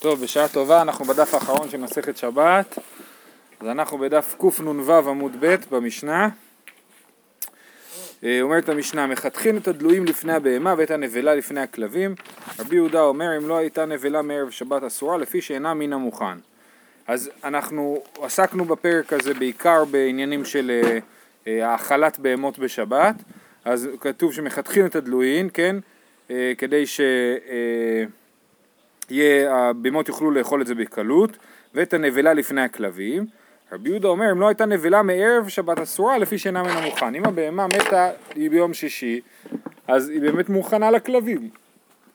טוב, בשעה טובה, אנחנו בדף האחרון של מסכת שבת, אז אנחנו בדף קנ"ו עמוד ב' במשנה. אה, אומרת המשנה, מחתכין את הדלויים לפני הבהמה ואת הנבלה לפני הכלבים. רבי יהודה אומר, אם לא הייתה נבלה מערב שבת אסורה, לפי שאינה מן המוכן. אז אנחנו עסקנו בפרק הזה בעיקר בעניינים של אה, אה, האכלת בהמות בשבת, אז כתוב שמחתכין את הדלויים, כן, כדי ש... הבהמות יוכלו לאכול את זה בקלות, ואת הנבלה לפני הכלבים. רבי יהודה אומר, אם לא הייתה נבלה מערב שבת אסורה, לפי שאינה מן המוכן. אם הבהמה מתה היא ביום שישי, אז היא באמת מוכנה לכלבים.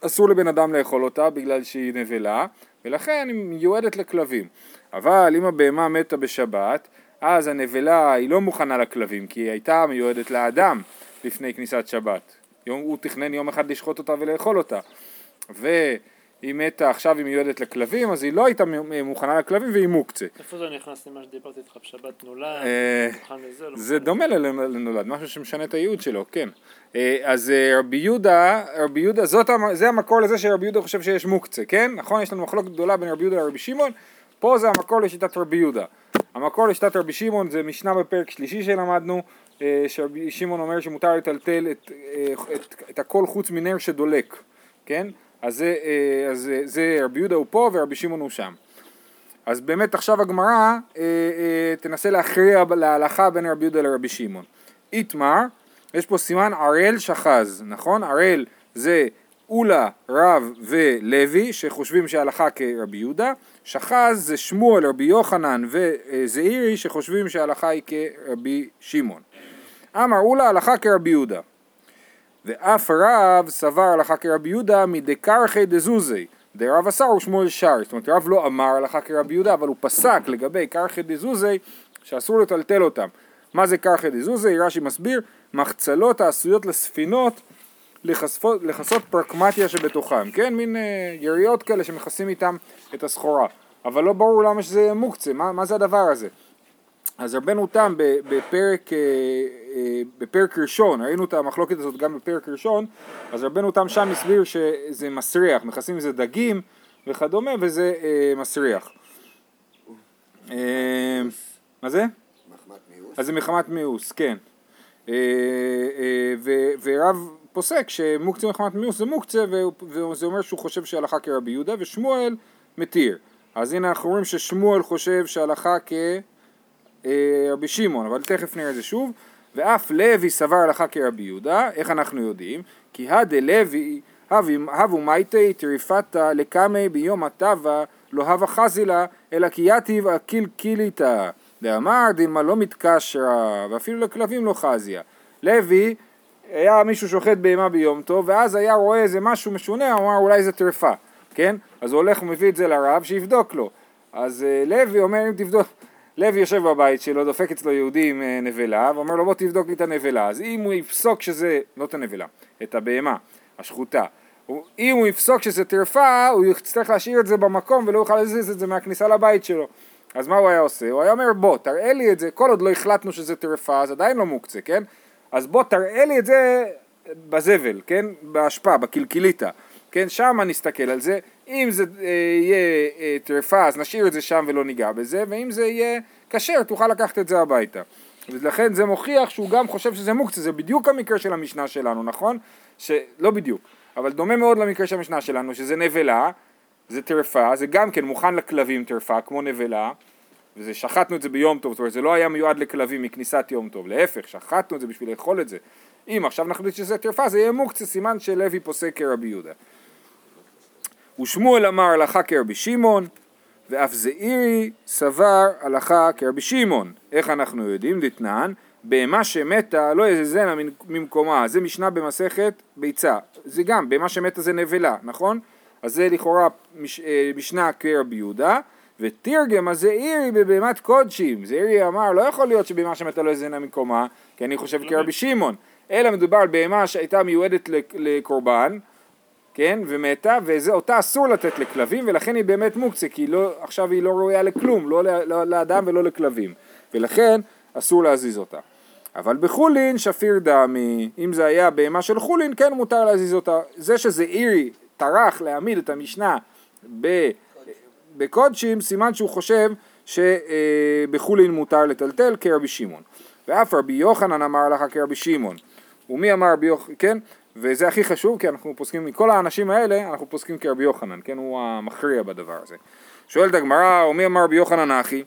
אסור לבן אדם לאכול אותה בגלל שהיא נבלה, ולכן היא מיועדת לכלבים. אבל אם הבהמה מתה בשבת, אז הנבלה היא לא מוכנה לכלבים, כי היא הייתה מיועדת לאדם לפני כניסת שבת. הוא תכנן יום אחד לשחוט אותה ולאכול אותה. ו... היא מתה עכשיו היא מיועדת לכלבים, אז היא לא הייתה מוכנה לכלבים והיא מוקצה. איפה זה נכנס למה שדיברתי איתך בשבת נולד, אה, לא זה דומה לנולד, משהו שמשנה את הייעוד שלו, כן. אה, אז אה, רבי יהודה, רבי יהודה, זה המקור לזה שרבי יהודה חושב שיש מוקצה, כן? נכון? יש לנו מחלוקת גדולה בין רבי יהודה לרבי שמעון, פה זה המקור לשיטת רבי יהודה. המקור לשיטת רבי שמעון זה משנה בפרק שלישי שלמדנו, שרבי שמעון אומר שמותר לטלטל את, את, את הכל חוץ מנר שדולק, כן? אז זה, אה, אז זה רבי יהודה הוא פה ורבי שמעון הוא שם. אז באמת עכשיו הגמרא אה, אה, תנסה להכריע להלכה בין רבי יהודה לרבי שמעון. איתמר, יש פה סימן ערל שחז, נכון? ערל זה אולה, רב ולוי שחושבים שההלכה כרבי יהודה, שחז זה שמואל, רבי יוחנן וזעירי שחושבים שההלכה היא כרבי שמעון. אמר אולה הלכה כרבי יהודה ואף רב סבר הלכה כרבי יהודה מדקרחי דזוזי דרב עשר ושמואל שר זאת אומרת רב לא אמר הלכה כרבי יהודה אבל הוא פסק לגבי קרחי דזוזי שאסור לטלטל אותם. מה זה קרחי דזוזי? רש"י מסביר מחצלות העשויות לספינות לכסות, לכסות פרקמטיה שבתוכם כן מין אה, יריות כאלה שמכסים איתם את הסחורה. אבל לא ברור למה שזה מוקצה. מה, מה זה הדבר הזה אז רבנו תם בפרק, אה, אה, בפרק ראשון, ראינו את המחלוקת הזאת גם בפרק ראשון, אז רבנו תם שם הסביר שזה מסריח, מכסים לזה דגים וכדומה וזה אה, מסריח. מה זה? אז זה מחמת מיאוס, כן. ורב פוסק שמוקצה מחמת מיאוס זה מוקצה וזה אומר שהוא חושב שהלכה כרבי יהודה ושמואל מתיר. אז הנה אנחנו רואים ששמואל חושב שהלכה כ... אה, רבי שמעון, אבל תכף נראה את זה שוב. ואף לוי סבר הלכה כרבי יהודה, איך אנחנו יודעים? כי הדה לוי הבו מייטי טריפתא לקמי ביום הטבה לא הווה חזילה אלא כי יתיב אקיל קיליתא דאמר דמה לא מתקשרה ואפילו לכלבים לא חזיה. לוי היה מישהו שוחט בהמה ביום טוב ואז היה רואה איזה משהו משונה הוא אמר אולי זה טרפה כן? אז הוא הולך ומביא את זה לרב שיבדוק לו אז uh, לוי אומר אם תבדוק לוי יושב בבית שלו, דופק אצלו יהודי עם אה, נבלה, ואומר לו בוא תבדוק לי את הנבלה. אז אם הוא יפסוק שזה, לא את הנבלה, את הבהמה, השחוטה, אם הוא יפסוק שזה טרפה, הוא יצטרך להשאיר את זה במקום ולא יוכל להזיז את זה מהכניסה לבית שלו. אז מה הוא היה עושה? הוא היה אומר בוא תראה לי את זה, כל עוד לא החלטנו שזה טרפה אז עדיין לא מוקצה, כן? אז בוא תראה לי את זה בזבל, כן? באשפה, בקלקליטה, כן? שם נסתכל על זה, אם זה אה, יהיה אה, טרפה אז נשאיר את זה שם ולא ניגע בזה, ואם זה יהיה כשר תוכל לקחת את זה הביתה. ולכן זה מוכיח שהוא גם חושב שזה מוקצה, זה בדיוק המקרה של המשנה שלנו, נכון? שלא בדיוק, אבל דומה מאוד למקרה של המשנה שלנו, שזה נבלה, זה טרפה, זה גם כן מוכן לכלבים טרפה, כמו נבלה, וזה שחטנו את זה ביום טוב, זאת אומרת זה לא היה מיועד לכלבים מכניסת יום טוב, להפך, שחטנו את זה בשביל לאכול את זה. אם עכשיו נחליט שזה טרפה, זה יהיה מוקצה, סימן שלוי פוסק כרבי יהודה. ושמואל אמר הלכה כרבי שמעון, ואף זעירי סבר הלכה כרבי שמעון. איך אנחנו יודעים? דתנן, בהמה שמתה לא יזזנה ממקומה, זה משנה במסכת ביצה. זה גם, בהמה שמתה זה נבלה, נכון? אז זה לכאורה מש, אה, משנה כרבי יהודה, ותרגם הזעירי בבהמת קודשים. זעירי אמר, לא יכול להיות שבהמה שמתה לא יזזנה ממקומה, כי אני חושב כרבי שמעון. אלא מדובר על בהמה שהייתה מיועדת לקורבן, כן, ומתה, ואותה אסור לתת לכלבים, ולכן היא באמת מוקצה, כי לא, עכשיו היא לא ראויה לכלום, לא, לא לאדם ולא לכלבים, ולכן אסור להזיז אותה. אבל בחולין שפיר דמי, אם זה היה בהמה של חולין, כן מותר להזיז אותה. זה שזה אירי טרח להעמיד את המשנה ב... בקודשים סימן שהוא חושב שבחולין מותר לטלטל כרבי שמעון. ואף רבי יוחנן אמר לך כרבי שמעון. ומי אמר רבי יוחנן, כן? וזה הכי חשוב כי אנחנו פוסקים, מכל האנשים האלה אנחנו פוסקים כרבי יוחנן, כן? הוא המכריע בדבר הזה. שואלת הגמרא, ומי אמר רבי יוחנן אחי?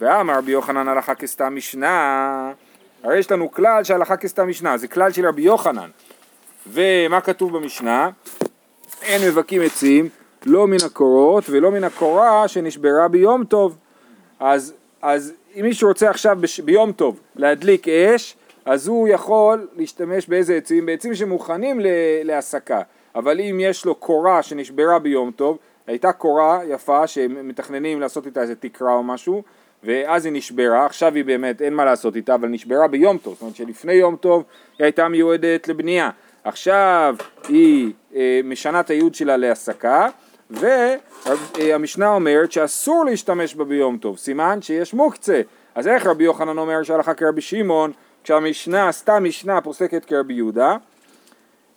ואמר רבי יוחנן הלכה כסתם משנה, הרי יש לנו כלל שהלכה כסתם משנה, זה כלל של רבי יוחנן. ומה כתוב במשנה? אין מבכים עצים, לא מן הקורות ולא מן הקורה שנשברה ביום טוב. אז, אז אם מישהו רוצה עכשיו בש, ביום טוב להדליק אש, אז הוא יכול להשתמש באיזה עצים? בעצים שמוכנים להסקה. אבל אם יש לו קורה שנשברה ביום טוב, הייתה קורה יפה שמתכננים לעשות איתה איזה תקרה או משהו, ואז היא נשברה, עכשיו היא באמת אין מה לעשות איתה, אבל נשברה ביום טוב, זאת אומרת שלפני יום טוב היא הייתה מיועדת לבנייה. עכשיו היא אה, משנה את הייעוד שלה להסקה, והמשנה אומרת שאסור להשתמש בה ביום טוב, סימן שיש מוקצה. אז איך רבי יוחנן אומר שהלכה כרבי שמעון, כשהמשנה, סתם משנה פוסקת כרבי יהודה?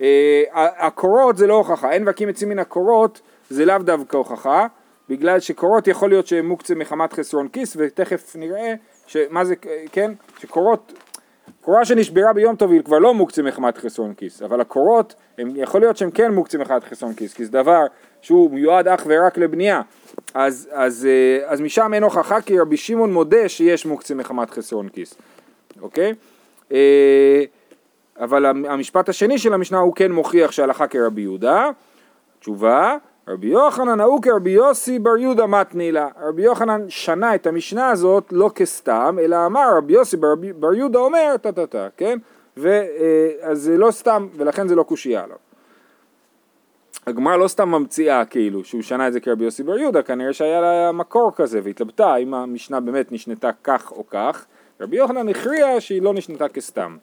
אה, הקורות זה לא הוכחה, אין וקים עצים מן הקורות זה לאו דווקא הוכחה, בגלל שקורות יכול להיות שהם מוקצה מחמת חסרון כיס, ותכף נראה שמה זה, כן, שקורות קורה שנשברה ביום טוב היא כבר לא מוקצה מחמת חסרון כיס, אבל הקורות, הם, יכול להיות שהם כן מוקצה מחמת חסרון כיס, כי זה דבר שהוא מיועד אך ורק לבנייה, אז, אז, אה, אז משם אין הוכחה כי רבי שמעון מודה שיש מוקצה מחמת חסרון כיס, אוקיי? אה, אבל המשפט השני של המשנה הוא כן מוכיח שהלכה כרבי יהודה, תשובה, רבי יוחנן ההוא כרבי יוסי בר יהודה מתנילה. רבי יוחנן שנה את המשנה הזאת לא כסתם, אלא אמר רבי יוסי בר, בר יהודה אומר טה טה טה, כן? ואז זה לא סתם, ולכן זה לא קושייה עליו. הגמרא לא סתם ממציאה כאילו שהוא שנה את זה כרבי יוסי בר יהודה, כנראה שהיה לה מקור כזה והתלבטה אם המשנה באמת נשנתה כך או כך. רבי יוחנן הכריע שהיא לא נשנתה כסתם.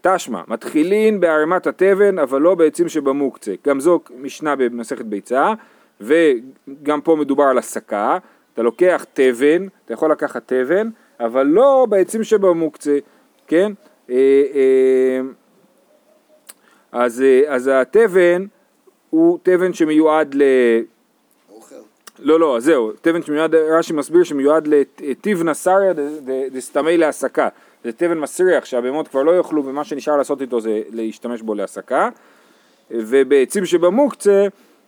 תשמע, מתחילין בערימת התבן אבל לא בעצים שבמוקצה, גם זו משנה במסכת ביצה וגם פה מדובר על הסקה, אתה לוקח תבן, אתה יכול לקחת תבן, אבל לא בעצים שבמוקצה, כן? אה, אה, אז, אה, אז התבן הוא תבן שמיועד ל... לא, לא, זהו, תבן שמיועד, רש"י מסביר שמיועד לטיב נסריה דסתמי להסקה. זה תבן מסריח שהבהמות כבר לא יאכלו ומה שנשאר לעשות איתו זה להשתמש בו להסקה ובעצים שבמוקצה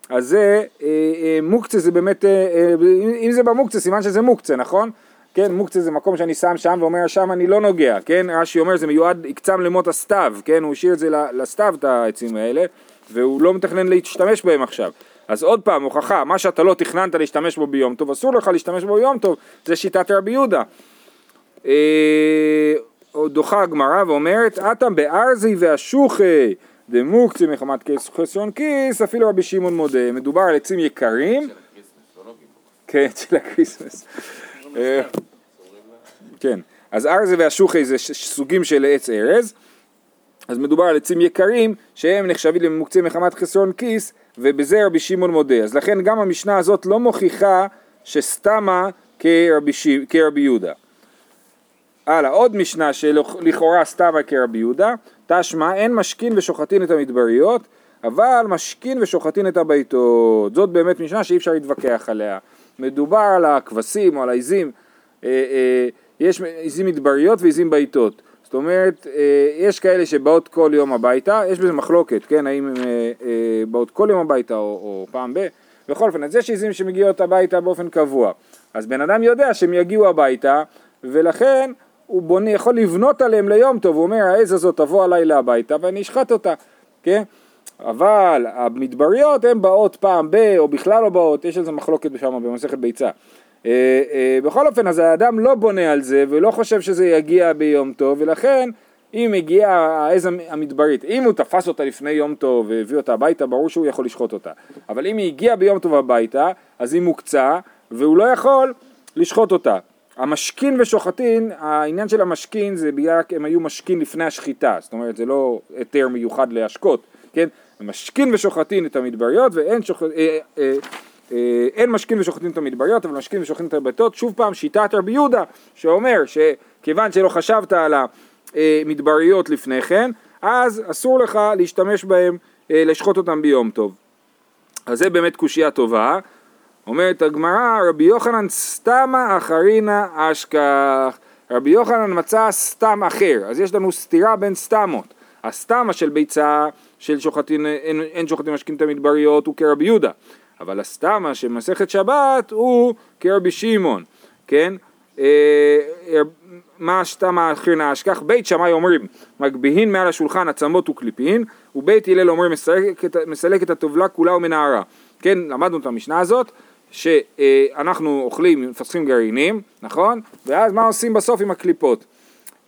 אז זה, אה, אה, מוקצה זה באמת, אה, אם זה במוקצה סימן שזה מוקצה, נכון? כן, מוקצה זה מקום שאני שם שם ואומר שם אני לא נוגע, כן? רש"י אומר זה מיועד, יקצם למות הסתיו, כן? הוא השאיר את זה לסתיו את העצים האלה והוא לא מתכנן להשתמש בהם עכשיו. אז עוד פעם, הוכחה, מה שאתה לא תכננת להשתמש בו ביום טוב, אסור לך להשתמש בו ביום טוב, זה שיטת רבי יהודה. אה, דוחה הגמרא ואומרת, אטם בארזי והשוחי דמוקצי מחמת חסרון כיס, אפילו רבי שמעון מודה. מדובר על עצים יקרים. כן, של ה Christmas. אה, כן, אז ארזי ואשוחי זה סוגים של עץ ארז. אז מדובר על עצים יקרים שהם נחשבים למוקצים מחמת חסרון כיס ובזה רבי שמעון מודה. אז לכן גם המשנה הזאת לא מוכיחה שסתמה כרבי, ש... כרבי יהודה. הלאה, עוד משנה שלכאורה סתמה כרבי יהודה, תשמע אין משכין ושוחטין את המדבריות, אבל משכין ושוחטין את הביתות. זאת באמת משנה שאי אפשר להתווכח עליה. מדובר על הכבשים או על העיזים, אה, אה, יש עיזים מדבריות ועיזים ביתות. זאת אומרת, אה, יש כאלה שבאות כל יום הביתה, יש בזה מחלוקת, כן, האם הן באות כל יום הביתה או, או פעם ב... בכל אופן, אז יש עיזים שמגיעות הביתה באופן קבוע. אז בן אדם יודע שהם יגיעו הביתה, ולכן הוא בונה, יכול לבנות עליהם ליום טוב, הוא אומר העז הזאת תבוא הלילה הביתה ואני אשחט אותה, כן? אבל המדבריות הן באות פעם ב, או בכלל לא באות, יש על זה מחלוקת שם במסכת ביצה. אה, אה, בכל אופן, אז האדם לא בונה על זה ולא חושב שזה יגיע ביום טוב, ולכן אם הגיעה העז המדברית, אם הוא תפס אותה לפני יום טוב והביא אותה הביתה, ברור שהוא יכול לשחוט אותה. אבל אם היא הגיעה ביום טוב הביתה, אז היא מוקצה, והוא לא יכול לשחוט אותה. המשכין ושוחטין, העניין של המשכין זה בגלל הם היו משכין לפני השחיטה, זאת אומרת זה לא היתר מיוחד להשקות, כן? משכין ושוחטין את המדבריות ואין שוח... אה, אה, אה, אין משכין ושוחטין את המדבריות אבל משכין ושוחטין את הביתות, שוב פעם שיטת רבי יהודה שאומר שכיוון שלא חשבת על המדבריות לפני כן, אז אסור לך להשתמש בהם, אה, לשחוט אותם ביום טוב. אז זה באמת קושייה טובה. אומרת הגמרא, רבי יוחנן סתמה אחרינה אשכח. רבי יוחנן מצא סתם אחר, אז יש לנו סתירה בין סתמות. הסתמה של ביצה של שוחטין, אין, אין שוחטין משקים את המדבריות הוא כרבי יהודה, אבל הסתמה של מסכת שבת הוא כרבי שמעון, כן? אה, מה הסתמה אחרינה אשכח? בית שמאי אומרים מגביהין מעל השולחן עצמות וקליפין ובית הלל אומרים מסלק את הטובלה כולה ומנערה. כן, למדנו את המשנה הזאת שאנחנו אוכלים, מפסחים גרעינים, נכון? ואז מה עושים בסוף עם הקליפות?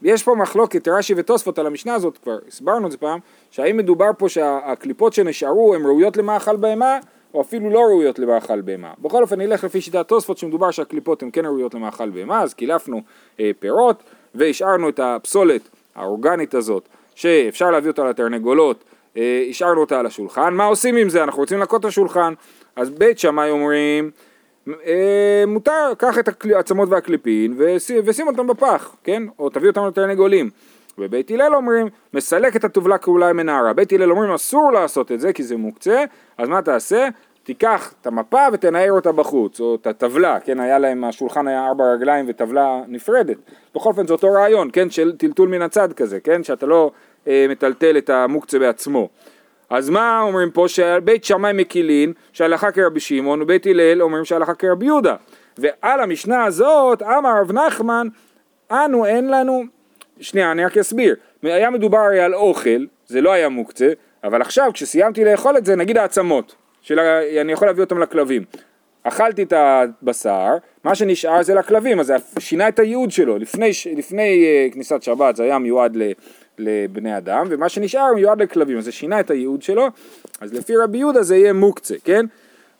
יש פה מחלוקת, רש"י ותוספות על המשנה הזאת, כבר הסברנו את זה פעם, שהאם מדובר פה שהקליפות שנשארו הן ראויות למאכל בהמה, או אפילו לא ראויות למאכל בהמה. בכל אופן נלך לפי שיטת תוספות שמדובר שהקליפות הן כן ראויות למאכל בהמה, אז קילפנו אה, פירות והשארנו את הפסולת האורגנית הזאת, שאפשר להביא אותה לתרנגולות, אה, השארנו אותה על השולחן, מה עושים עם זה? אנחנו רוצים לנקות את השולחן. אז בית שמאי אומרים, אה, מותר, קח את העצמות והקליפין ושים אותם בפח, כן? או תביא אותם לתרנגולים. ובית הלל אומרים, מסלק את הטובלה כאולי מנערה. בית הלל אומרים, אסור לעשות את זה כי זה מוקצה, אז מה תעשה? תיקח את המפה ותנער אותה בחוץ, או את הטבלה, כן, היה להם, השולחן היה ארבע רגליים וטבלה נפרדת. בכל אופן זה אותו רעיון, כן, של טלטול מן הצד כזה, כן, שאתה לא אה, מטלטל את המוקצה בעצמו. אז מה אומרים פה? שבית שמאי מקילין שהלכה כרבי שמעון ובית הלל אומרים שהלכה כרבי יהודה ועל המשנה הזאת אמר רב נחמן אנו אין לנו שנייה אני רק אסביר. היה מדובר הרי על אוכל זה לא היה מוקצה אבל עכשיו כשסיימתי לאכול את זה נגיד העצמות שאני יכול להביא אותם לכלבים. אכלתי את הבשר, מה שנשאר זה לכלבים, אז זה שינה את הייעוד שלו, לפני, לפני uh, כניסת שבת זה היה מיועד לבני אדם, ומה שנשאר מיועד לכלבים, אז זה שינה את הייעוד שלו, אז לפי רבי יהודה זה יהיה מוקצה, כן?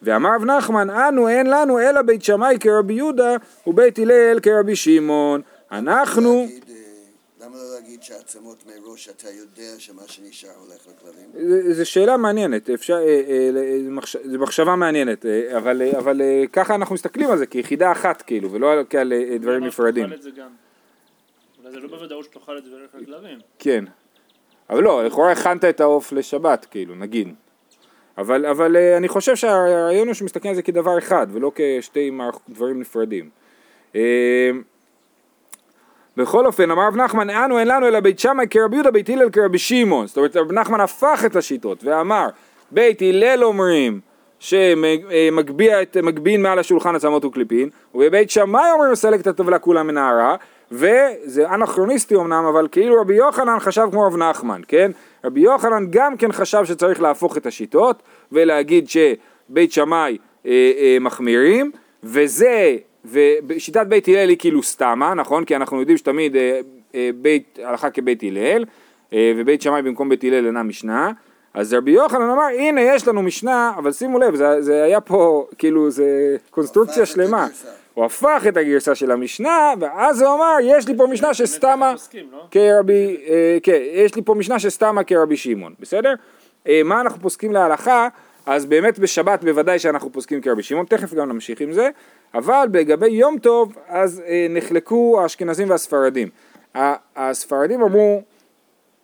ואמר רב נחמן, אנו אין לנו אלא בית שמאי כרבי יהודה ובית הלל כרבי שמעון, אנחנו... להגיד שהעצמות מראש אתה יודע שמה שנשאר הולך לכלבים? זו שאלה מעניינת, אפשר, אה, אה, זו מחשבה מעניינת, אה, אבל, אבל ככה אנחנו מסתכלים על זה כיחידה אחת כאילו, ולא כעל דברים נפרדים. זה לא בוודאות שתאכל את זה ולך לכלבים. כן. אבל לא, לכאורה הכנת את העוף לשבת, כאילו, נגיד. אבל, אבל אה, אני חושב שהרעיון הוא שמסתכלים על זה כדבר אחד, ולא כשתי דברים נפרדים. בכל אופן, אמר רב נחמן, אנו אין לנו אלא בית שמאי כרבי יהודה, בית הלל כרבי שמעון. זאת אומרת, רב נחמן הפך את השיטות ואמר, בית הלל אומרים שמגביה את, מגבין מעל השולחן עצמות וקליפין, ובבית שמאי אומרים מסלק את הטבלה כולה מנערה, וזה אנכרוניסטי אמנם, אבל כאילו רבי יוחנן חשב כמו רב נחמן, כן? רבי יוחנן גם כן חשב שצריך להפוך את השיטות ולהגיד שבית שמאי אה, אה, מחמירים, וזה, ושיטת בית הלל היא כאילו סתמה, נכון? כי אנחנו יודעים שתמיד אה, אה, בית הלכה כבית הלל, אה, ובית שמאי במקום בית הלל אינה משנה. אז רבי יוחנן אמר הנה יש לנו משנה אבל שימו לב זה, זה היה פה כאילו זה קונסטרוקציה שלמה הוא הפך את הגרסה של המשנה, ואז הוא אמר, יש לי פה משנה שסתמה לא? כרבי, אה, כן, יש לי פה משנה שסתמה כרבי שמעון, בסדר? אה, מה אנחנו פוסקים להלכה? אז באמת בשבת בוודאי שאנחנו פוסקים כרבי שמעון, תכף גם נמשיך עם זה, אבל לגבי יום טוב, אז אה, נחלקו האשכנזים והספרדים. הספרדים אמרו,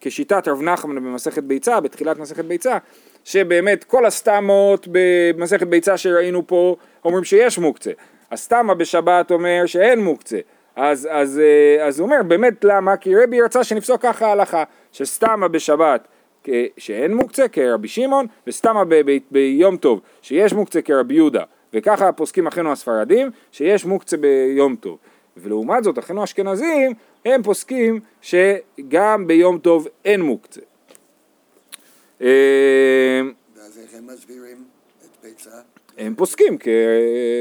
כשיטת רב נחמן במסכת ביצה, בתחילת מסכת ביצה, שבאמת כל הסתמות במסכת ביצה שראינו פה אומרים שיש מוקצה. הסתמה בשבת אומר שאין מוקצה. אז, אז, אה, אז הוא אומר באמת למה? כי רבי רצה שנפסוק ככה הלכה, שסתמה בשבת שאין מוקצה כרבי שמעון, וסתמה ביום טוב שיש מוקצה כרבי יהודה, וככה פוסקים אחינו הספרדים שיש מוקצה ביום טוב. ולעומת זאת אחינו האשכנזים הם פוסקים שגם ביום טוב אין מוקצה. אה, ואז איך הם מסבירים את ביצה? הם פוסקים כ...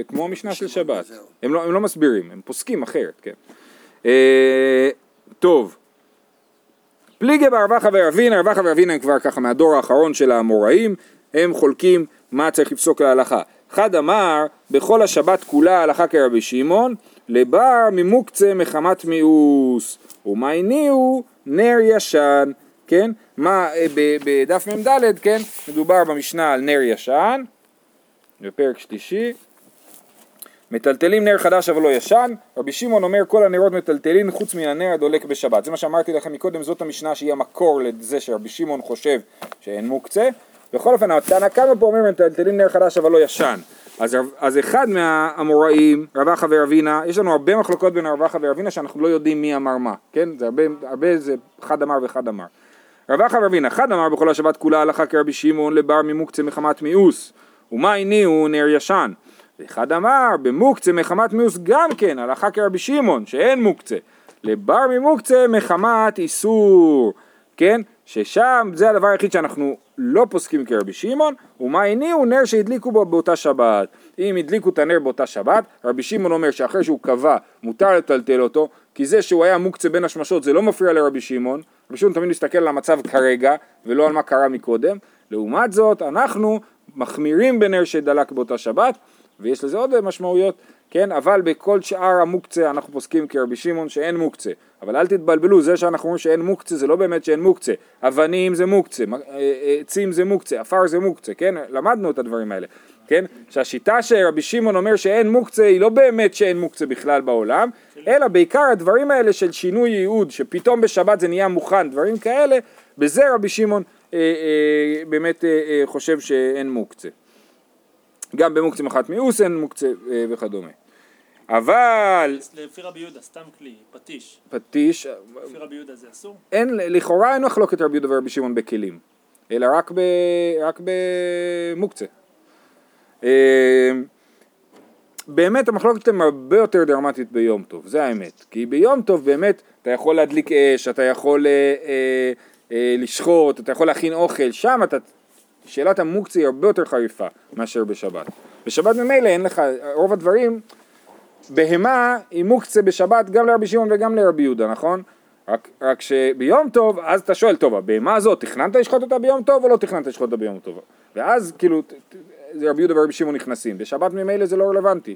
כמו המשנה של שבת. הם לא, הם לא מסבירים, הם פוסקים אחרת, כן. אה, טוב. פליגי בר אבחה ורבינה, רבחה ורבינה הם כבר ככה מהדור האחרון של האמוראים, הם חולקים מה צריך לפסוק להלכה. אחד אמר, בכל השבת כולה הלכה כרבי שמעון, לבר ממוקצה מחמת מיאוס, ומה הניעו נר ישן, כן? מה, אה, בדף מ"ד, כן? מדובר במשנה על נר ישן, בפרק שלישי, מטלטלים נר חדש אבל לא ישן, רבי שמעון אומר כל הנרות מטלטלים חוץ מן הנר הדולק בשבת. זה מה שאמרתי לכם מקודם, זאת המשנה שהיא המקור לזה שרבי שמעון חושב שאין מוקצה. בכל אופן, התנא קמא פה אומר מטלטלים נר חדש אבל לא ישן. אז, אז אחד מהאמוראים, רב אחא ורבינה, יש לנו הרבה מחלוקות בין רב אחא ורבינה שאנחנו לא יודעים מי אמר מה, כן? זה הרבה, הרבה זה אחד אמר ואחד אמר. רב אחא ורבינה, אחד אמר בכל השבת כולה הלכה כרבי שמעון לבר ממוקצה מחמת מיאוס, ומה הניעו נר ישן. ואחד אמר במוקצה מחמת מיאוס גם כן, הלכה כרבי שמעון, שאין מוקצה. לבר ממוקצה מחמת איסור, כן? ששם זה הדבר היחיד שאנחנו לא פוסקים כרבי שמעון, ומה הניעו נר שהדליקו בו באותה שבת. אם הדליקו את הנר באותה שבת, רבי שמעון אומר שאחרי שהוא קבע מותר לטלטל אותו, כי זה שהוא היה מוקצה בין השמשות זה לא מפריע לרבי שמעון, רבי שמעון תמיד מסתכל על המצב כרגע ולא על מה קרה מקודם, לעומת זאת אנחנו מחמירים בנר שדלק באותה שבת, ויש לזה עוד משמעויות, כן, אבל בכל שאר המוקצה אנחנו פוסקים כרבי שמעון שאין מוקצה, אבל אל תתבלבלו, זה שאנחנו אומרים שאין מוקצה זה לא באמת שאין מוקצה, אבנים זה מוקצה, אה, אה, עצים זה מוקצה, עפר זה מוקצה, כן, למדנו את הדברים האלה, כן, שהשיטה שרבי שמעון אומר שאין מוקצה היא לא באמת שאין מוקצה בכלל בעולם, אלא בעיקר הדברים האלה של שינוי ייעוד, שפתאום בשבת זה נהיה מוכן, דברים כאלה, בזה רבי שמעון אה, אה, באמת אה, אה, חושב שאין מוקצה. גם במוקצה מחת מיאוס אין מוקצה אה, וכדומה. אבל לפי רבי יהודה, סתם כלי, פטיש. פטיש, לפי רבי יהודה זה אסור? אין, לכאורה אין מחלוקת רבי יהודה ורבי שמעון בכלים, אלא רק, ב, רק במוקצה. אה, באמת המחלוקת הן הרבה יותר דרמטית ביום טוב, זה האמת. כי ביום טוב באמת אתה יכול להדליק אש, אתה יכול אה, אה, אה, לשחוט, אתה יכול להכין אוכל, שם אתה, שאלת המוקצה היא הרבה יותר חריפה מאשר בשבת. בשבת ממילא אין לך, רוב הדברים, בהמה היא מוקצה בשבת גם לרבי שמעון וגם לרבי יהודה, נכון? רק, רק שביום טוב, אז אתה שואל, טוב, הבהמה הזאת, תכננת לשחוט אותה ביום טוב או לא תכננת לשחוט אותה ביום טוב? ואז כאילו, רבי יהודה ורבי שמעון נכנסים, בשבת ממילא זה לא רלוונטי.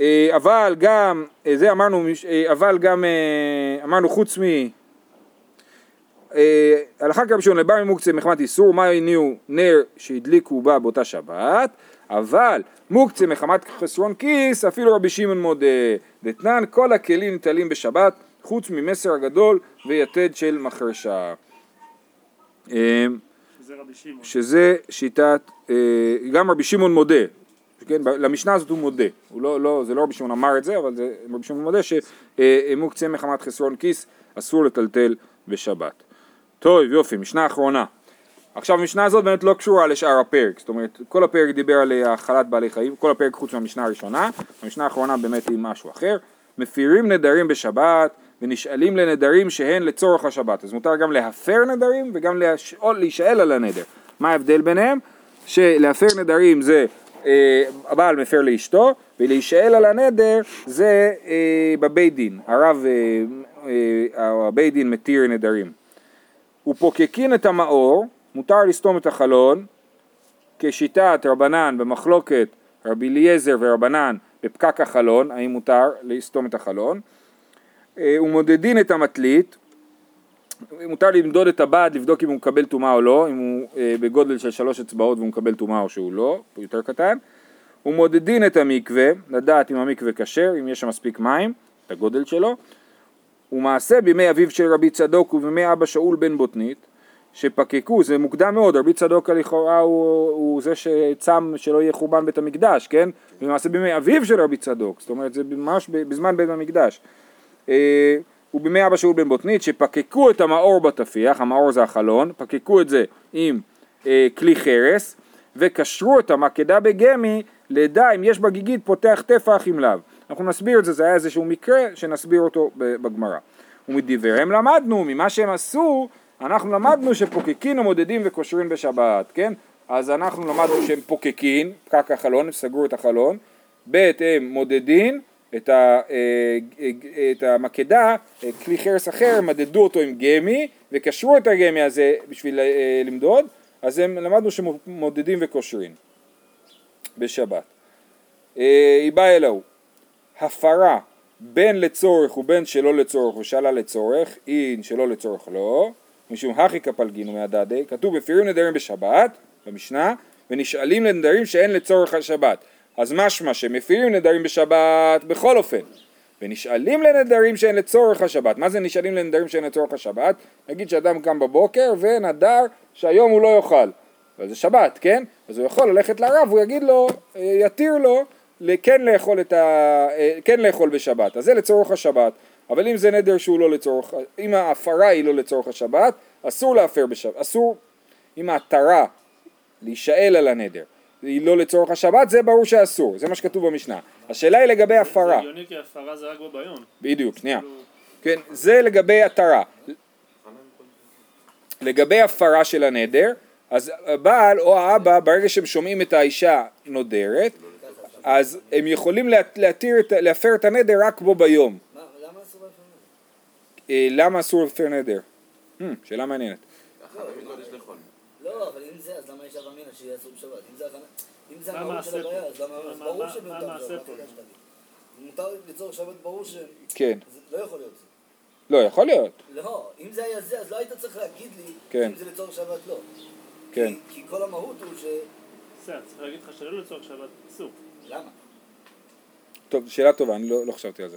אה, אבל גם, אה, זה אמרנו, אה, אבל גם, אמרנו חוץ מ... אה, הלכה כרבי שמעון לבר ממוקצה מחמת איסור, מה הניעו נר שהדליקו בה באותה שבת, אבל מוקצה מחמת חסרון כיס, אפילו רבי שמעון מודה, דתנן כל הכלים ניטלים בשבת, חוץ ממסר הגדול ויתד של מחרשה. אה, שזה רבי שמעון. שזה שיטת, אה, גם רבי שמעון מודה, כן, למשנה הזאת הוא מודה, הוא לא, לא, זה לא רבי שמעון אמר את זה, אבל זה רבי שמעון מודה שמוקצה מחמת חסרון כיס, אסור לטלטל בשבת. טוב, יופי, משנה אחרונה. עכשיו המשנה הזאת באמת לא קשורה לשאר הפרק, זאת אומרת כל הפרק דיבר על אה, האכלת בעלי חיים, כל הפרק חוץ מהמשנה הראשונה, המשנה האחרונה באמת היא משהו אחר, מפירים נדרים בשבת ונשאלים לנדרים שהן לצורך השבת, אז מותר גם להפר נדרים וגם להשאול, להישאל על הנדר, מה ההבדל ביניהם? שלהפר נדרים זה אה, הבעל מפר לאשתו ולהישאל על הנדר זה אה, בבית דין, הרב, אה, אה, הבית דין מתיר נדרים ופוקקין את המאור, מותר לסתום את החלון, כשיטת רבנן במחלוקת רבי אליעזר ורבנן בפקק החלון, האם מותר לסתום את החלון, אה, ומודדין את המטלית, מותר למדוד את הבד, לבדוק אם הוא מקבל טומאה או לא, אם הוא אה, בגודל של שלוש אצבעות והוא מקבל טומאה או שהוא לא, הוא יותר קטן, ומודדין את המקווה, לדעת אם המקווה כשר, אם יש שם מספיק מים, את הגודל שלו, ומעשה בימי אביו של רבי צדוק ובימי אבא שאול בן בוטנית, שפקקו, זה מוקדם מאוד, רבי צדוק לכאורה הוא, הוא זה שצם שלא יהיה חורבן בית המקדש, כן? ומעשה בימי אביו של רבי צדוק, זאת אומרת זה ממש בזמן בית המקדש. אה, ובימי אבא שאול בן בוטנית, שפקקו את המאור בתפיח, המאור זה החלון, פקקו את זה עם אה, כלי חרס, וקשרו את המקדה בגמי, לדע אם יש בגיגית פותח טפח אם לאו. אנחנו נסביר את זה, זה היה איזשהו מקרה שנסביר אותו בגמרא. ומדבריהם למדנו, ממה שהם עשו, אנחנו למדנו שפוקקין ומודדים וקושרים בשבת, כן? אז אנחנו למדנו שהם פוקקין, פקק החלון, הם סגרו את החלון, ב' הם מודדים את, ה, אה, את המקדה, אה, כלי חרס אחר, מדדו אותו עם גמי וקשרו את הגמי הזה בשביל אה, למדוד, אז הם למדנו שמודדים וקושרים בשבת. היא באה אלוהו, הפרה בין לצורך ובין שלא לצורך ושאלה לצורך, אין שלא לצורך לא, משום הכי כפלגין ומהדדי, כתוב מפירים נדרים בשבת, במשנה, ונשאלים לנדרים שאין לצורך השבת. אז משמע שמפירים נדרים בשבת בכל אופן, ונשאלים לנדרים שאין לצורך השבת. מה זה נשאלים לנדרים שאין לצורך השבת? נגיד שאדם קם בבוקר ונדר שהיום הוא לא יאכל. אבל זה שבת, כן? אז הוא יכול ללכת לרב, הוא יגיד לו, אה, יתיר לו ל- כן לאכול, את ה... אה, כן לאכול בשבת, אז זה לצורך השבת, אבל אם זה נדר שהוא לא לצורך, אם ההפרה היא לא לצורך השבת, אסור להפר בשבת, אסור, אם ההתרה להישאל על הנדר היא לא לצורך השבת, זה ברור שאסור, זה מה שכתוב במשנה. השאלה היא לגבי זה הפרה, הגיוני כי הפרה זה רק בו ביום. בדיוק, שנייה. כאילו, כן, זה לגבי התרה. לגבי הפרה של הנדר, אז הבעל או האבא, ברגע שהם שומעים את האישה נודרת, אז הם יכולים לה- להתיר, את- להפר את הנדר רק בו ביום. מה, למה אסור לפעמים? אה, למה אסור להפר נדר? Hmm, שאלה מעניינת. לא, אבל אם זה, אז למה יש אמינא שיהיה אסור בשבת? אם זה המהות של הבעיה? אז למה, אז מה- ברור המעשה בשבת, מותר שבת, ברור ש... כן. לא יכול להיות. לא, יכול להיות. לא, אם זה היה זה, אז לא היית צריך להגיד לי כן. אם זה לצורך שבת לא. כן. כי- כי כל המהות הוא ש... בסדר, צריך להגיד לך שלא לצורך שבת אסור. למה? טוב, שאלה טובה, אני לא, לא חשבתי על זה.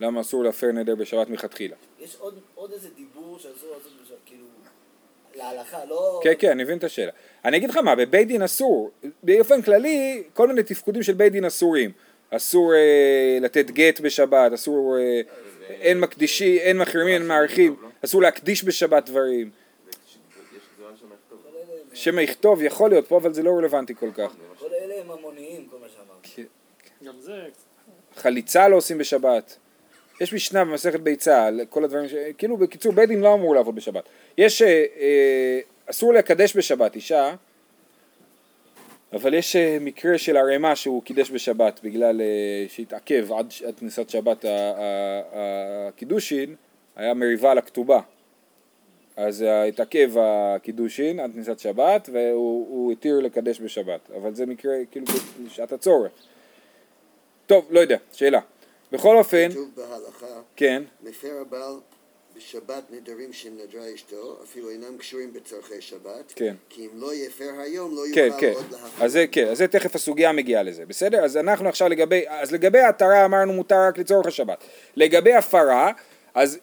למה אסור להפר נדר בשבת מלכתחילה? יש עוד, עוד איזה דיבור שאסור לעשות בשבת, כאילו, להלכה, לא... כן, כן, אני מבין את השאלה. אני אגיד לך מה, בבית דין אסור. באופן כללי, כל מיני תפקודים של בית דין אסורים. אסור אה, לתת גט בשבת, אסור, אה, אין מקדישי, אין מחרימים, אין מעריכים, אסור להקדיש בשבת דברים. שמא יכתוב, יכול להיות פה, אבל זה לא רלוונטי כל כך. כל אלה הם המוניים, כל מה שאמרת. גם זה, חליצה לא עושים בשבת. יש משנה במסכת ביצה על כל הדברים ש... כאילו בקיצור בית דין לא אמור לעבוד בשבת. יש... אה, אה, אסור לקדש בשבת אישה, אבל יש אה, מקרה של ערימה שהוא קידש בשבת בגלל אה, שהתעכב עד, כניסת שבת הקידושין, היה מריבה על הכתובה. אז אה, התעכב הקידושין עד כניסת שבת והוא הוא התיר לקדש בשבת, אבל זה מקרה כאילו בשעת הצורך. טוב, לא יודע, שאלה. בכל אופן, כתוב בהלכה, כן, מפר הבעל בשבת נדרים שנדרה אשתו, אפילו אינם קשורים בצורכי שבת, כן. כי אם לא יפר היום, לא כן, יוכל כן, עוד להפר. אז זה, כן, אז זה תכף הסוגיה מגיעה לזה, בסדר? אז אנחנו עכשיו לגבי, אז לגבי ההתרה אמרנו מותר רק לצורך השבת. לגבי הפרה, אז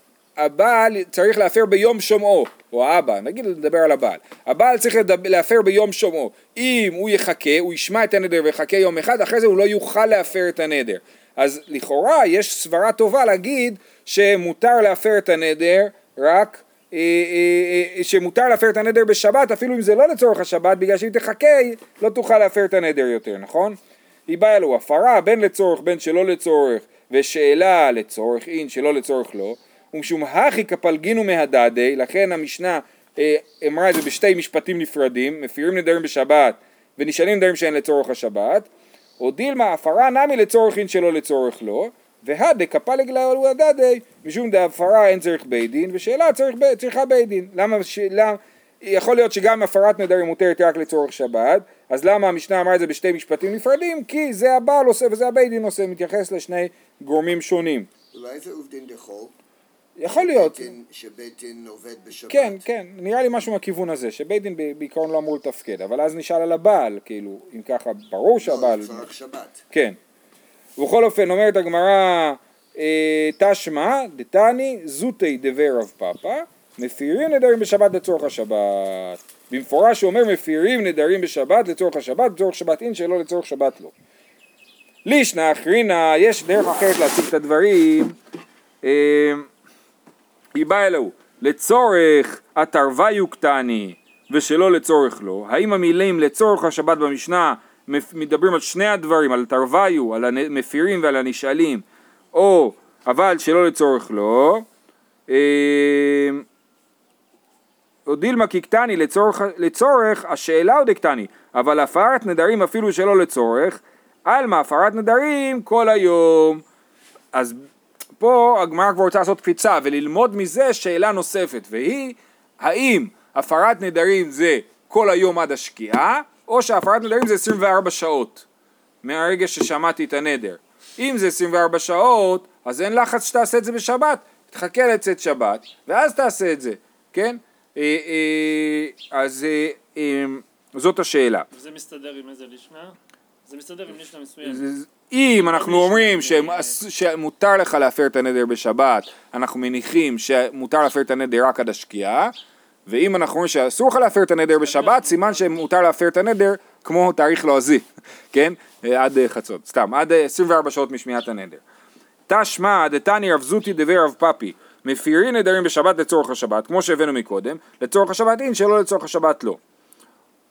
הבעל צריך להפר ביום שומעו, או האבא, נגיד נדבר על הבעל. הבעל צריך להפר ביום שומעו. אם הוא יחכה, הוא ישמע את הנדר ויחכה יום אחד, אחרי זה הוא לא יוכל להפר את הנדר. אז לכאורה יש סברה טובה להגיד שמותר להפר את הנדר רק אה, אה, אה, שמותר להפר את הנדר בשבת אפילו אם זה לא לצורך השבת בגלל שאם תחכה לא תוכל להפר את הנדר יותר, נכון? היא באה לו הפרה בין לצורך בין שלא לצורך ושאלה לצורך אין שלא לצורך לא ומשום הכי כפלגינו מהדדי לכן המשנה אה, אמרה את זה בשתי משפטים נפרדים מפירים נדרים בשבת ונשאלים נדרים שאין לצורך השבת או דילמה הפרה נמי לצורך אין שלא לצורך לא והדה כפלג לאלו הדדי משום דהפרה אין צריך בית דין ושאלה צריך, ב- צריכה בית דין. למה, ש... למה יכול להיות שגם הפרת נדרים מותרת רק לצורך שבת אז למה המשנה אמרה את זה בשתי משפטים נפרדים? כי זה הבעל עושה וזה הבית דין עושה מתייחס לשני גורמים שונים. אולי זה עובדין דחול, יכול להיות שבית דין עובד בשבת. כן כן נראה לי משהו מהכיוון הזה שבית דין בעיקרון לא אמור לתפקד אבל אז נשאל על הבעל כאילו אם ככה ברור לא, שהבעל לצורך שבת. כן. ובכל אופן אומרת הגמרא אה, תשמע דתני זוטי דבר רב פאפא מפירים נדרים בשבת לצורך השבת. במפורש הוא אומר מפירים נדרים בשבת לצורך השבת, לצורך שבת אין שלא לצורך שבת לא. לישנא אחרינה, יש דרך אחרת להציג את הדברים. היא באה אלוהו, לצורך התרוויו קטני ושלא לצורך לא, האם המילים לצורך השבת במשנה מדברים על שני הדברים, על תרוויו, על המפירים ועל הנשאלים, או אבל שלא לצורך לא, אה, או דילמה קקטני לצורך, לצורך השאלה או דקטני, אבל הפרת נדרים אפילו שלא לצורך, עלמא הפרת נדרים כל היום. אז פה הגמרא כבר רוצה לעשות קפיצה וללמוד מזה שאלה נוספת והיא האם הפרת נדרים זה כל היום עד השקיעה או שהפרת נדרים זה 24 שעות מהרגע ששמעתי את הנדר. אם זה 24 שעות אז אין לחץ שתעשה את זה בשבת. תחכה לצאת שבת ואז תעשה את זה כן? אה, אה, אז אה, זאת השאלה. וזה מסתדר עם איזה לישנה? זה מסתדר עם לישנה מסוימת. אם אנחנו אומרים שהם- שמותר לך להפר את הנדר בשבת, אנחנו מניחים שמותר להפר את הנדר רק עד השקיעה, ואם אנחנו רואים שאסור לך להפר את הנדר בשבת, סימן שמותר להפר את הנדר כמו תאריך לועזי, כן? אה, עד אה, חצות, סתם, עד אה, 24 שעות משמיעת הנדר. תשמע דתני רב זוטי דבר רב פפי מפירי נדרים בשבת לצורך השבת, כמו שהבאנו מקודם, לצורך השבת אין, שלא לצורך השבת לא.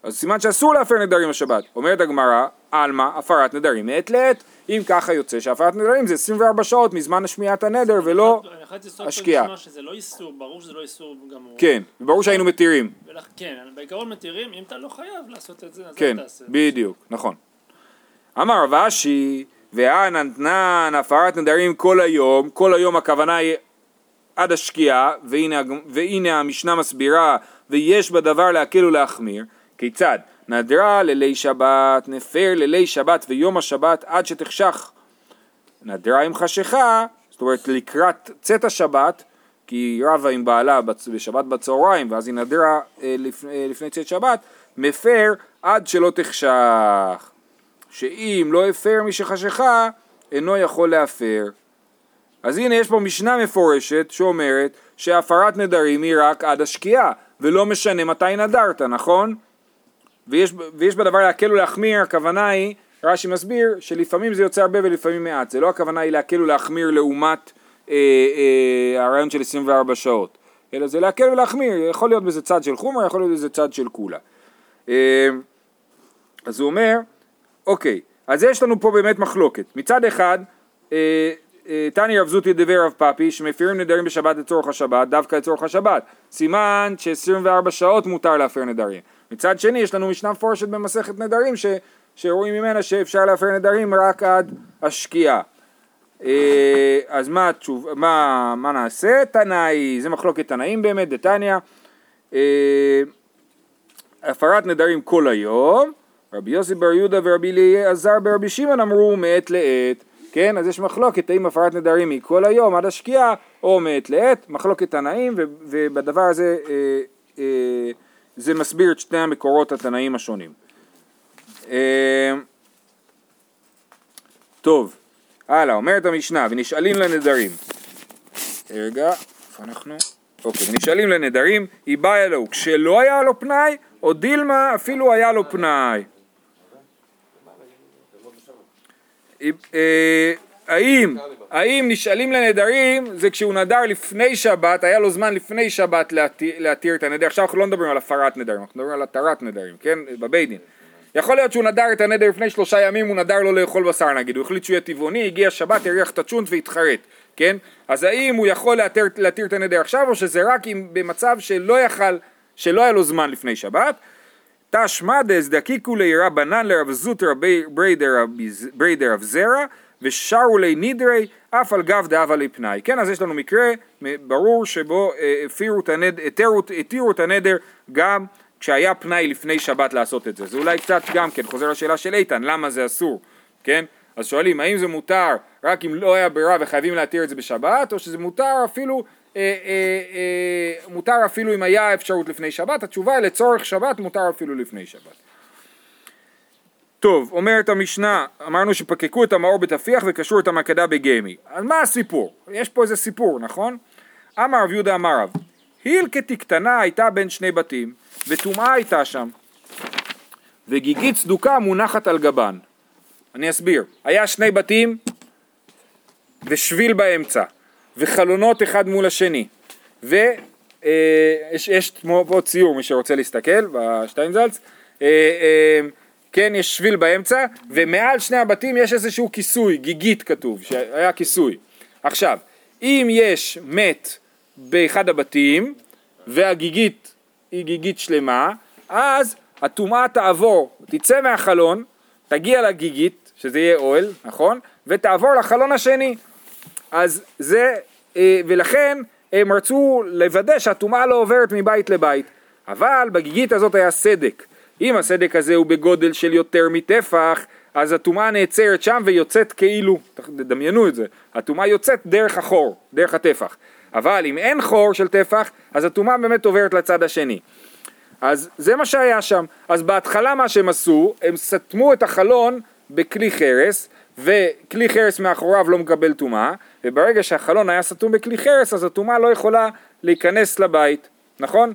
אז סימן שאסור להפר נדרים בשבת. אומרת הגמרא, עלמא, הפרת נדרים מעת לעת. אם ככה יוצא שהפרת נדרים זה 24 שעות מזמן שמיעת הנדר ולא אני השקיעה. לשמוע שזה לא איסור, ברור שזה לא איסור גמור. כן, ברור שהיינו מתירים. כן, בעיקרון מתירים, אם אתה לא חייב לעשות את זה, אז כן, תעשה. בדיוק, נכון. אמר רב אשי, והנתנן הפרת נדרים כל היום, כל היום הכוונה היא עד השקיעה, והנה המשנה מסבירה, ויש בדבר להקל ולהחמיר, כיצד? נדרה לילי שבת, נפר לילי שבת ויום השבת עד שתחשך. נדרה עם חשיכה, זאת אומרת לקראת צאת השבת, כי היא רבה עם בעלה בשבת בצהריים, ואז היא נדרה אה, לפני, אה, לפני צאת שבת, מפר עד שלא תחשך. שאם לא הפר מי שחשיכה, אינו יכול להפר. אז הנה יש פה משנה מפורשת שאומרת שהפרת נדרים היא רק עד השקיעה, ולא משנה מתי נדרת, נכון? ויש, ויש בדבר להקל ולהחמיר, הכוונה היא, רש"י מסביר, שלפעמים זה יוצא הרבה ולפעמים מעט, זה לא הכוונה היא להקל ולהחמיר לעומת אה, אה, הרעיון של 24 שעות, אלא זה להקל ולהחמיר, יכול להיות בזה צד של חומר, יכול להיות בזה צד של כולה. אה, אז הוא אומר, אוקיי, אז יש לנו פה באמת מחלוקת. מצד אחד, אה, אה, תני רב זוטי דבר רב פפי, שמפירים נדרים בשבת לצורך השבת, דווקא לצורך השבת. סימן ש-24 שעות מותר להפר נדרים. מצד שני, יש לנו משנה מפורשת במסכת נדרים, ש, שרואים ממנה שאפשר להפר נדרים רק עד השקיעה. אה, אז מה, התשוב, מה, מה נעשה? תנאי, זה מחלוקת תנאים באמת, דתניא. אה, הפרת נדרים כל היום, רבי יוסי בר יהודה ורבי אליעזר ברבי שמעון אמרו מעת לעת, כן? אז יש מחלוקת האם הפרת נדרים היא כל היום עד השקיעה או מעת לעת, מחלוקת תנאים ובדבר הזה אה, אה, זה מסביר את שני המקורות התנאים השונים. אה, טוב, הלאה, אומרת המשנה, ונשאלים לנדרים. רגע, איפה אנחנו? אוקיי, ונשאלים לנדרים, היא באה אלוהו כשלא היה לו פנאי, או דילמה אפילו היה לו פנאי. אה, האם, האם נשאלים לנדרים זה כשהוא נדר לפני שבת, היה לו זמן לפני שבת להתיר, את הנדר, עכשיו אנחנו לא מדברים על הפרת נדרים, אנחנו מדברים על התרת נדרים, כן, בבית דין. יכול להיות שהוא נדר את הנדר לפני שלושה ימים, הוא נדר לא לאכול בשר נגיד, הוא החליט שהוא יהיה טבעוני, הגיע שבת, הריח את הצ'ונט והתחרט, כן? אז האם הוא יכול להתיר, להתיר את הנדר עכשיו, או שזה רק אם במצב שלא יכל, שלא היה לו זמן לפני שבת? תשמע דזדקיקו לירא בנן לרב זוטר בריידר רב זרע ושרו לי נידרי אף על גב דאבה לפנאי. כן, אז יש לנו מקרה ברור שבו אה, התירו את הנדר גם כשהיה פנאי לפני שבת לעשות את זה. זה אולי קצת גם כן חוזר לשאלה של איתן, למה זה אסור, כן? אז שואלים, האם זה מותר רק אם לא היה ברירה וחייבים להתיר את זה בשבת, או שזה מותר אפילו, אה, אה, אה, מותר אפילו אם היה אפשרות לפני שבת? התשובה היא לצורך שבת מותר אפילו לפני שבת. טוב, אומרת המשנה, אמרנו שפקקו את המאור בתפיח וקשרו את המקדה בגמי. אז מה הסיפור? יש פה איזה סיפור, נכון? אמר רב יהודה אמר רב, הילקטי קטנה הייתה בין שני בתים, וטומאה הייתה שם, וגיגית צדוקה מונחת על גבן. אני אסביר, היה שני בתים ושביל באמצע, וחלונות אחד מול השני, ויש יש פה ציור מי שרוצה להסתכל בשטיינזלץ, אה, אה, כן יש שביל באמצע, ומעל שני הבתים יש איזשהו כיסוי, גיגית כתוב, שהיה כיסוי. עכשיו, אם יש מת באחד הבתים, והגיגית היא גיגית שלמה, אז הטומאה תעבור, תצא מהחלון, תגיע לגיגית, שזה יהיה אוהל, נכון? ותעבור לחלון השני. אז זה, אה, ולכן הם רצו לוודא שהטומאה לא עוברת מבית לבית. אבל בגיגית הזאת היה סדק. אם הסדק הזה הוא בגודל של יותר מטפח, אז הטומאה נעצרת שם ויוצאת כאילו, תדמיינו את זה, הטומאה יוצאת דרך החור, דרך הטפח. אבל אם אין חור של טפח, אז הטומאה באמת עוברת לצד השני. אז זה מה שהיה שם. אז בהתחלה מה שהם עשו, הם סתמו את החלון בכלי חרס, וכלי חרס מאחוריו לא מקבל טומאה, וברגע שהחלון היה סתום בכלי חרס, אז הטומאה לא יכולה להיכנס לבית, נכון?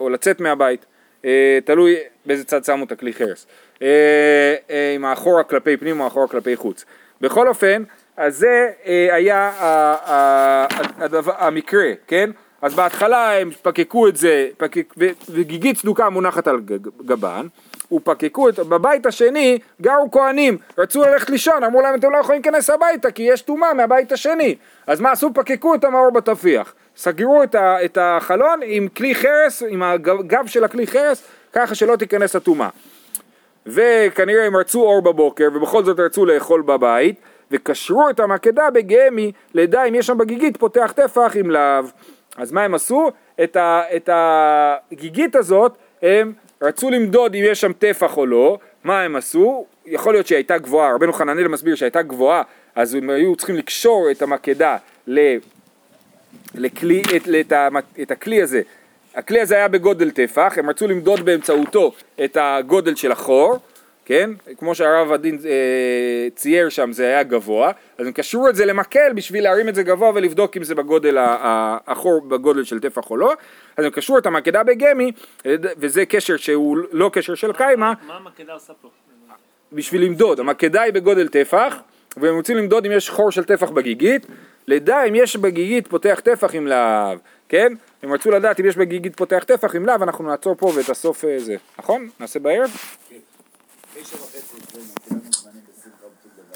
או לצאת מהבית, תלוי באיזה צד שמו את הכלי חרס, אה, אה, עם האחורה כלפי פנים או האחורה כלפי חוץ. בכל אופן, אז זה אה, היה המקרה, כן? אז בהתחלה הם פקקו את זה, פקק, וגיגית צדוקה מונחת על גבן, ופקקו את, בבית השני גרו כהנים, רצו ללכת לישון, אמרו להם אתם לא יכולים להיכנס הביתה כי יש טומאה מהבית השני, אז מה עשו? פקקו את המאור בתפיח, סגרו את, ה, את החלון עם כלי חרס, עם הגב של הכלי חרס, ככה שלא תיכנס הטומאה. וכנראה הם רצו אור בבוקר ובכל זאת רצו לאכול בבית וקשרו את המקדה בגמי לדע אם יש שם בגיגית פותח טפח עם להב אז מה הם עשו? את, ה, את הגיגית הזאת הם רצו למדוד אם יש שם טפח או לא מה הם עשו? יכול להיות שהיא הייתה גבוהה, רבנו חננאל מסביר שהייתה גבוהה אז הם היו צריכים לקשור את המקדה ל... לכלי, את, את, את הכלי הזה, הכלי הזה היה בגודל טפח, הם רצו למדוד באמצעותו את הגודל של החור, כן? כמו שהרב הדין אה, צייר שם זה היה גבוה, אז הם קשרו את זה למקל בשביל להרים את זה גבוה ולבדוק אם זה בגודל, החור בגודל של טפח או לא, אז הם קשרו את המקדה בגמי, וזה קשר שהוא לא קשר של קיימא, מה המקדה עושה פה? בשביל למדוד, המקדה היא בגודל טפח, והם רוצים למדוד אם יש חור של טפח בגיגית, לדע אם יש בגיגית פותח טפח עם להב, כן? הם רצו לדעת אם יש בגיגית פותח טפח עם להב, אנחנו נעצור פה ואת הסוף אה, זה, נכון? נעשה בערב? Deixa eu ver se